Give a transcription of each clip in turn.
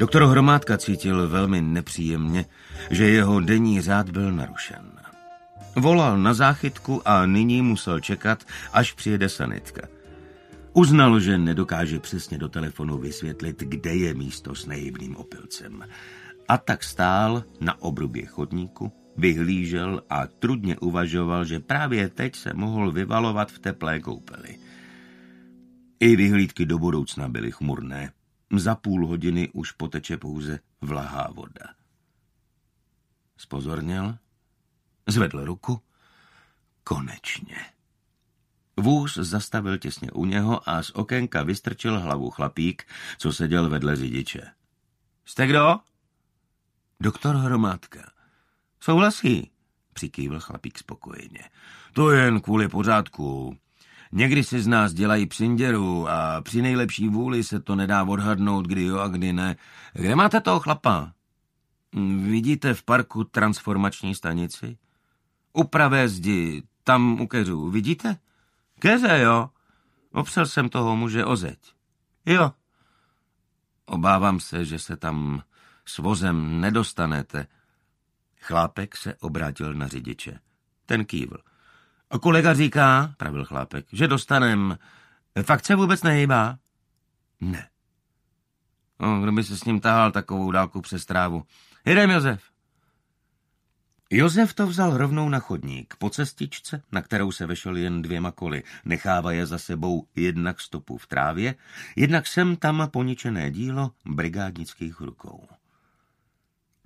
Doktor Hromádka cítil velmi nepříjemně, že jeho denní řád byl narušen. Volal na záchytku a nyní musel čekat, až přijede sanitka. Uznal, že nedokáže přesně do telefonu vysvětlit, kde je místo s nejivným opilcem. A tak stál na obrubě chodníku, vyhlížel a trudně uvažoval, že právě teď se mohl vyvalovat v teplé koupeli. I vyhlídky do budoucna byly chmurné. Za půl hodiny už poteče pouze vlahá voda. Spozorněl, zvedl ruku, konečně. Vůz zastavil těsně u něho a z okénka vystrčil hlavu chlapík, co seděl vedle řidiče. Jste kdo? Doktor Hromádka. Souhlasí, přikývl chlapík spokojeně. To jen kvůli pořádku. Někdy si z nás dělají přinděru a při nejlepší vůli se to nedá odhadnout, kdy jo a kdy ne. Kde máte toho chlapa? Vidíte v parku transformační stanici? U pravé zdi, tam u keřů, vidíte? Keře, jo. Opřel jsem toho muže o zeď. Jo. Obávám se, že se tam s vozem nedostanete. Chlápek se obrátil na řidiče. Ten kývl. A kolega říká, pravil chlápek, že dostanem. Fakt se vůbec nehýbá? Ne. No, kdo by se s ním tahal takovou dálku přes trávu? Jdem, Josef. Josef to vzal rovnou na chodník, po cestičce, na kterou se vešel jen dvěma koly, nechává je za sebou jednak stopu v trávě, jednak sem tam poničené dílo brigádnických rukou.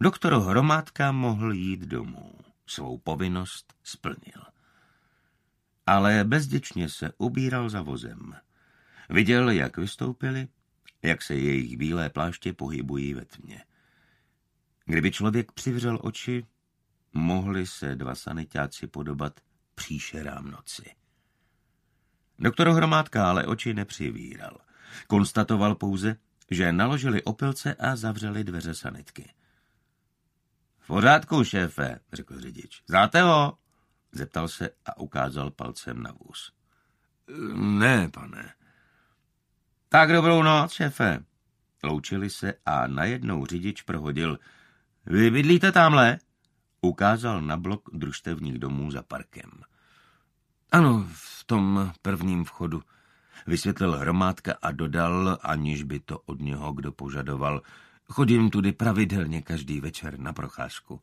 Doktor Hromádka mohl jít domů. Svou povinnost splnil. Ale bezděčně se ubíral za vozem. Viděl, jak vystoupili, jak se jejich bílé pláště pohybují ve tmě. Kdyby člověk přivřel oči, mohli se dva sanitáci podobat příšerám noci. Doktor Hromádka ale oči nepřivíral. Konstatoval pouze, že naložili opilce a zavřeli dveře sanitky. V pořádku, šéfe, řekl řidič. Znáte ho? Zeptal se a ukázal palcem na vůz. Ne, pane. Tak dobrou noc, šéfe. Loučili se a najednou řidič prohodil. Vy bydlíte tamhle? Ukázal na blok družstevních domů za parkem. Ano, v tom prvním vchodu. Vysvětlil hromádka a dodal, aniž by to od něho kdo požadoval. Chodím tudy pravidelně každý večer na procházku.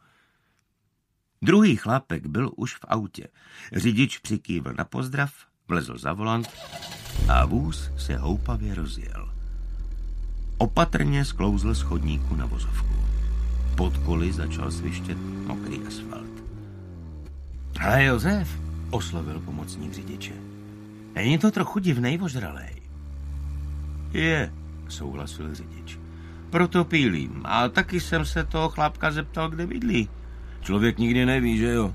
Druhý chlápek byl už v autě. Řidič přikývl na pozdrav, vlezl za volant a vůz se houpavě rozjel. Opatrně sklouzl z chodníku na vozovku. Pod koli začal svištět mokrý asfalt. Ale Josef, oslovil pomocník řidiče. Není to trochu divnej vožralej? Je, souhlasil řidič. Proto pílím. A taky jsem se toho chlápka zeptal, kde bydlí. Člověk nikdy neví, že jo?